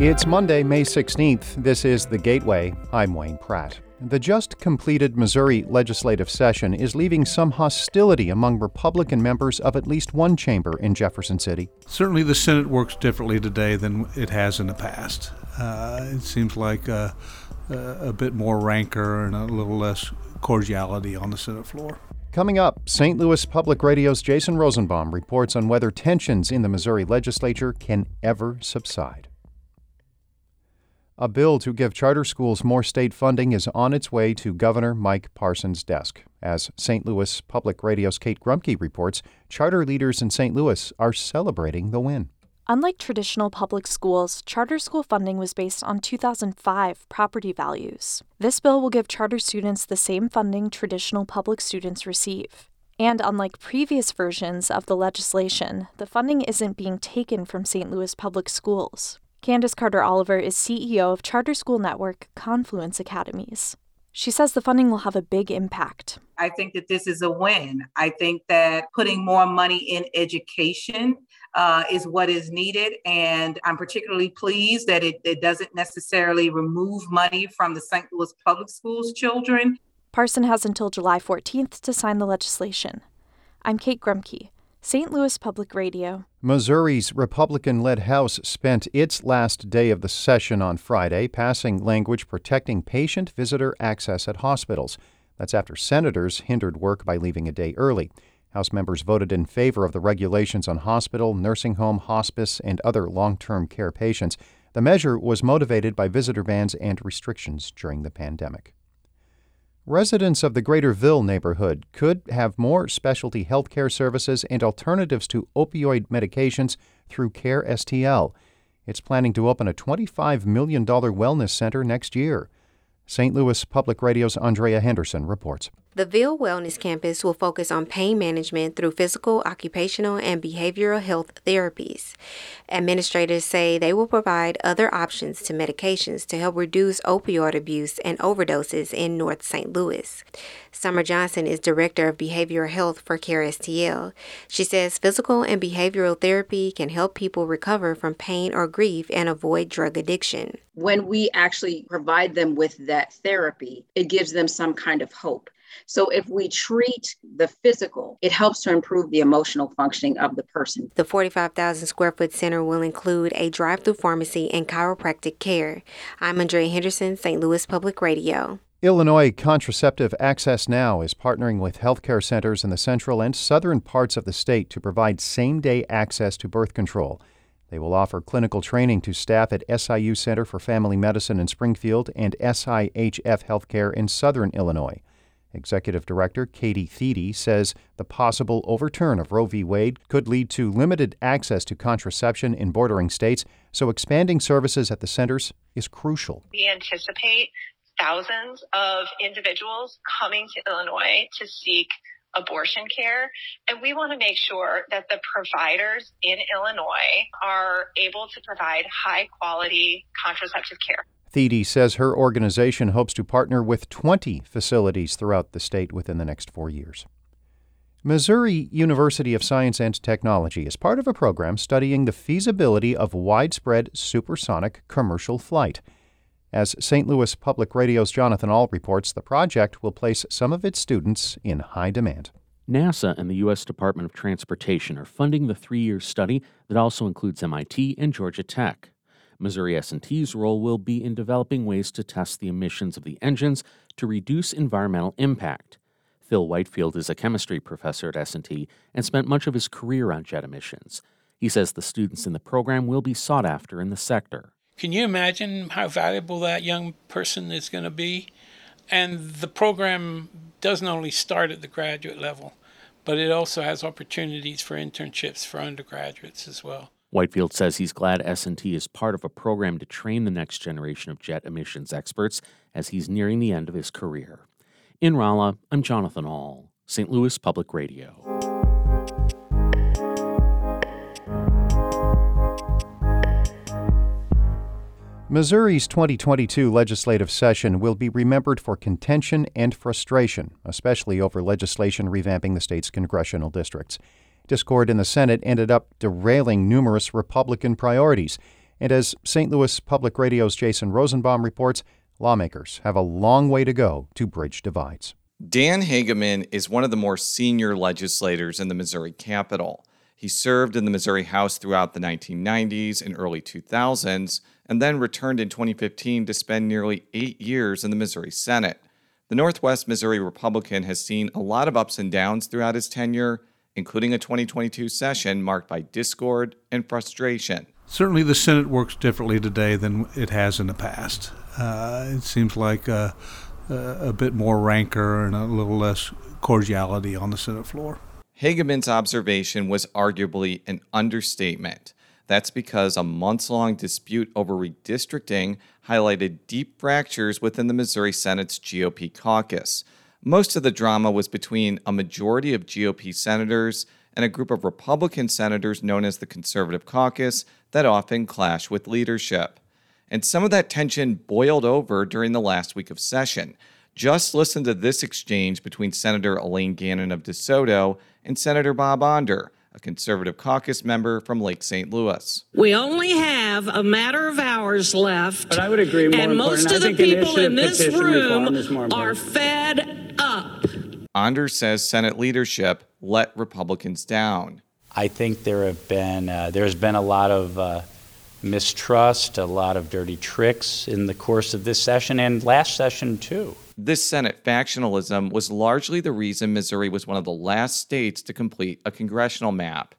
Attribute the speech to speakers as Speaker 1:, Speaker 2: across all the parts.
Speaker 1: It's Monday, May 16th. This is The Gateway. I'm Wayne Pratt. The just completed Missouri legislative session is leaving some hostility among Republican members of at least one chamber in Jefferson City.
Speaker 2: Certainly, the Senate works differently today than it has in the past. Uh, it seems like uh, a bit more rancor and a little less cordiality on the Senate floor.
Speaker 1: Coming up, St. Louis Public Radio's Jason Rosenbaum reports on whether tensions in the Missouri legislature can ever subside. A bill to give charter schools more state funding is on its way to Governor Mike Parson's desk. As St. Louis Public Radio's Kate Grumke reports, charter leaders in St. Louis are celebrating the win.
Speaker 3: Unlike traditional public schools, charter school funding was based on 2005 property values. This bill will give charter students the same funding traditional public students receive. And unlike previous versions of the legislation, the funding isn't being taken from St. Louis public schools. Candace Carter Oliver is CEO of charter school network Confluence Academies. She says the funding will have a big impact.
Speaker 4: I think that this is a win. I think that putting more money in education uh, is what is needed. And I'm particularly pleased that it, it doesn't necessarily remove money from the St. Louis Public Schools children.
Speaker 3: Parson has until July 14th to sign the legislation. I'm Kate Grumke. St. Louis Public Radio.
Speaker 1: Missouri's Republican led House spent its last day of the session on Friday passing language protecting patient visitor access at hospitals. That's after senators hindered work by leaving a day early. House members voted in favor of the regulations on hospital, nursing home, hospice, and other long term care patients. The measure was motivated by visitor bans and restrictions during the pandemic. Residents of the Greater Ville neighborhood could have more specialty health care services and alternatives to opioid medications through Care STL. It's planning to open a $25 million wellness center next year. St. Louis Public Radio's Andrea Henderson reports.
Speaker 5: The Ville Wellness Campus will focus on pain management through physical, occupational, and behavioral health therapies. Administrators say they will provide other options to medications to help reduce opioid abuse and overdoses in North St. Louis. Summer Johnson is Director of Behavioral Health for Care STL. She says physical and behavioral therapy can help people recover from pain or grief and avoid drug addiction.
Speaker 6: When we actually provide them with that therapy, it gives them some kind of hope. So if we treat the physical, it helps to improve the emotional functioning of the person.
Speaker 5: The 45,000 square foot center will include a drive through pharmacy and chiropractic care. I'm Andrea Henderson, St. Louis Public Radio.
Speaker 1: Illinois Contraceptive Access Now is partnering with healthcare centers in the central and southern parts of the state to provide same day access to birth control. They will offer clinical training to staff at SIU Center for Family Medicine in Springfield and SIHF Healthcare in southern Illinois. Executive Director Katie Thiede says the possible overturn of Roe v. Wade could lead to limited access to contraception in bordering states, so expanding services at the centers is crucial.
Speaker 7: We anticipate thousands of individuals coming to Illinois to seek abortion care. And we want to make sure that the providers in Illinois are able to provide high quality contraceptive care.
Speaker 1: Thiede says her organization hopes to partner with 20 facilities throughout the state within the next four years. Missouri University of Science and Technology is part of a program studying the feasibility of widespread supersonic commercial flight. As St. Louis Public Radio's Jonathan Ahl reports, the project will place some of its students in high demand.
Speaker 8: NASA and the U.S. Department of Transportation are funding the three year study that also includes MIT and Georgia Tech. Missouri S&T's role will be in developing ways to test the emissions of the engines to reduce environmental impact. Phil Whitefield is a chemistry professor at S&T and spent much of his career on jet emissions. He says the students in the program will be sought after in the sector.
Speaker 9: Can you imagine how valuable that young person is going to be? And the program doesn't only start at the graduate level, but it also has opportunities for internships for undergraduates as well.
Speaker 8: Whitefield says he's glad S&T is part of a program to train the next generation of jet emissions experts as he's nearing the end of his career. In Rolla, I'm Jonathan Ahl, St. Louis Public Radio.
Speaker 1: Missouri's 2022 legislative session will be remembered for contention and frustration, especially over legislation revamping the state's congressional districts. Discord in the Senate ended up derailing numerous Republican priorities. And as St. Louis Public Radio's Jason Rosenbaum reports, lawmakers have a long way to go to bridge divides.
Speaker 10: Dan Hegeman is one of the more senior legislators in the Missouri Capitol. He served in the Missouri House throughout the 1990s and early 2000s, and then returned in 2015 to spend nearly eight years in the Missouri Senate. The Northwest Missouri Republican has seen a lot of ups and downs throughout his tenure, including a 2022 session marked by discord and frustration.
Speaker 2: Certainly, the Senate works differently today than it has in the past. Uh, it seems like a, a bit more rancor and a little less cordiality on the Senate floor.
Speaker 10: Hegeman's observation was arguably an understatement. That's because a months long dispute over redistricting highlighted deep fractures within the Missouri Senate's GOP caucus. Most of the drama was between a majority of GOP senators and a group of Republican senators known as the Conservative Caucus that often clash with leadership. And some of that tension boiled over during the last week of session. Just listen to this exchange between Senator Elaine Gannon of DeSoto and Senator Bob Onder, a conservative caucus member from Lake St. Louis.
Speaker 11: We only have a matter of hours left.
Speaker 12: But I would agree.
Speaker 11: and most of the people in this room are fed up.
Speaker 10: Onder says Senate leadership let Republicans down.
Speaker 12: I think there have been uh, there's been a lot of uh, mistrust, a lot of dirty tricks in the course of this session and last session too.
Speaker 10: This Senate factionalism was largely the reason Missouri was one of the last states to complete a congressional map.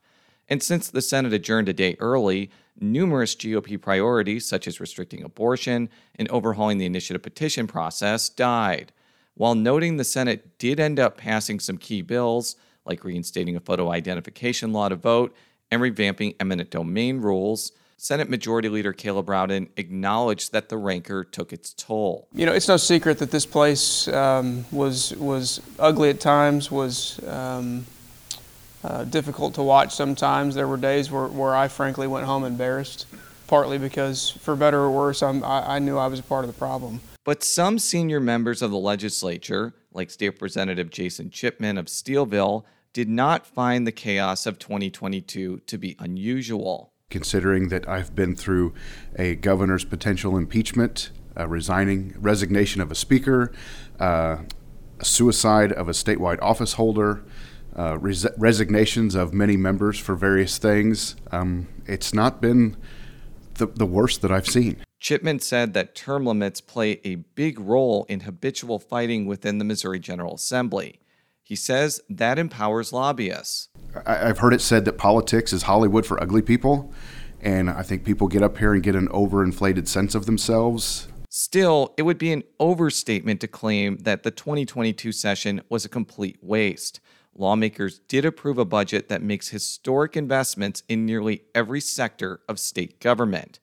Speaker 10: And since the Senate adjourned a day early, numerous GOP priorities, such as restricting abortion and overhauling the initiative petition process, died. While noting the Senate did end up passing some key bills, like reinstating a photo identification law to vote and revamping eminent domain rules, Senate Majority Leader Caleb Rowden acknowledged that the rancor took its toll.
Speaker 13: You know, it's no secret that this place um, was was ugly at times, was um, uh, difficult to watch sometimes. There were days where, where I frankly went home embarrassed, partly because, for better or worse, I, I knew I was a part of the problem.
Speaker 10: But some senior members of the legislature, like State Representative Jason Chipman of Steelville, did not find the chaos of 2022 to be unusual
Speaker 14: considering that I've been through a governor's potential impeachment, a resigning resignation of a speaker, uh, a suicide of a statewide office holder, uh, res- resignations of many members for various things. Um, it's not been the, the worst that I've seen.
Speaker 10: Chipman said that term limits play a big role in habitual fighting within the Missouri General Assembly. He says that empowers lobbyists.
Speaker 14: I've heard it said that politics is Hollywood for ugly people, and I think people get up here and get an overinflated sense of themselves.
Speaker 10: Still, it would be an overstatement to claim that the 2022 session was a complete waste. Lawmakers did approve a budget that makes historic investments in nearly every sector of state government.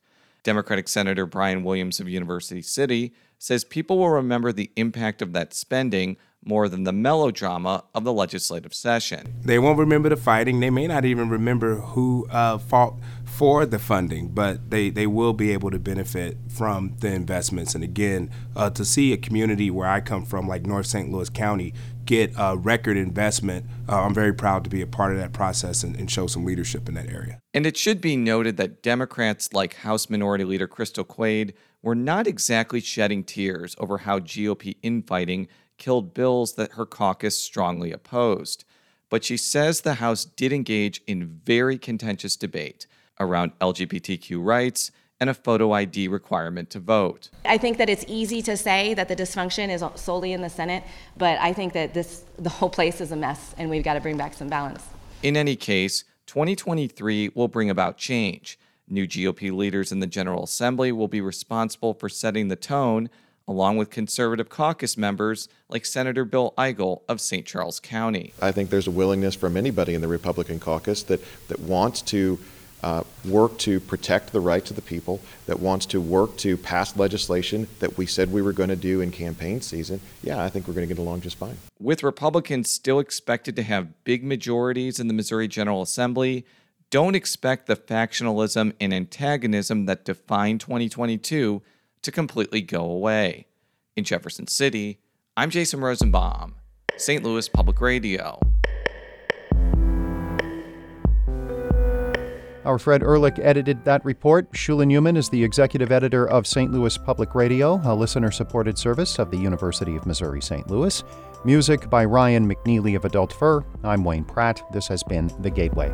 Speaker 10: Democratic Senator Brian Williams of University City says people will remember the impact of that spending more than the melodrama of the legislative session.
Speaker 15: They won't remember the fighting. They may not even remember who uh, fought for the funding, but they, they will be able to benefit from the investments. And again, uh, to see a community where I come from, like North St. Louis County, get a record investment, uh, I'm very proud to be a part of that process and, and show some leadership in that area.
Speaker 10: And it should be noted that Democrats like House Minority Leader Crystal Quade were not exactly shedding tears over how GOP infighting killed bills that her caucus strongly opposed. But she says the House did engage in very contentious debate around LGBTQ rights and a photo ID requirement to vote.
Speaker 16: I think that it's easy to say that the dysfunction is solely in the Senate, but I think that this the whole place is a mess and we've got to bring back some balance.
Speaker 10: In any case, 2023 will bring about change. New GOP leaders in the General Assembly will be responsible for setting the tone along with conservative caucus members like Senator Bill Eigel of St. Charles County.
Speaker 17: I think there's a willingness from anybody in the Republican caucus that, that wants to uh, work to protect the rights of the people, that wants to work to pass legislation that we said we were going to do in campaign season. Yeah, I think we're going to get along just fine.
Speaker 10: With Republicans still expected to have big majorities in the Missouri General Assembly, don't expect the factionalism and antagonism that defined 2022 to completely go away. In Jefferson City, I'm Jason Rosenbaum, St. Louis Public Radio.
Speaker 1: Our Fred Ehrlich edited that report. Shula Neuman is the executive editor of St. Louis Public Radio, a listener supported service of the University of Missouri St. Louis. Music by Ryan McNeely of Adult Fur. I'm Wayne Pratt. This has been The Gateway.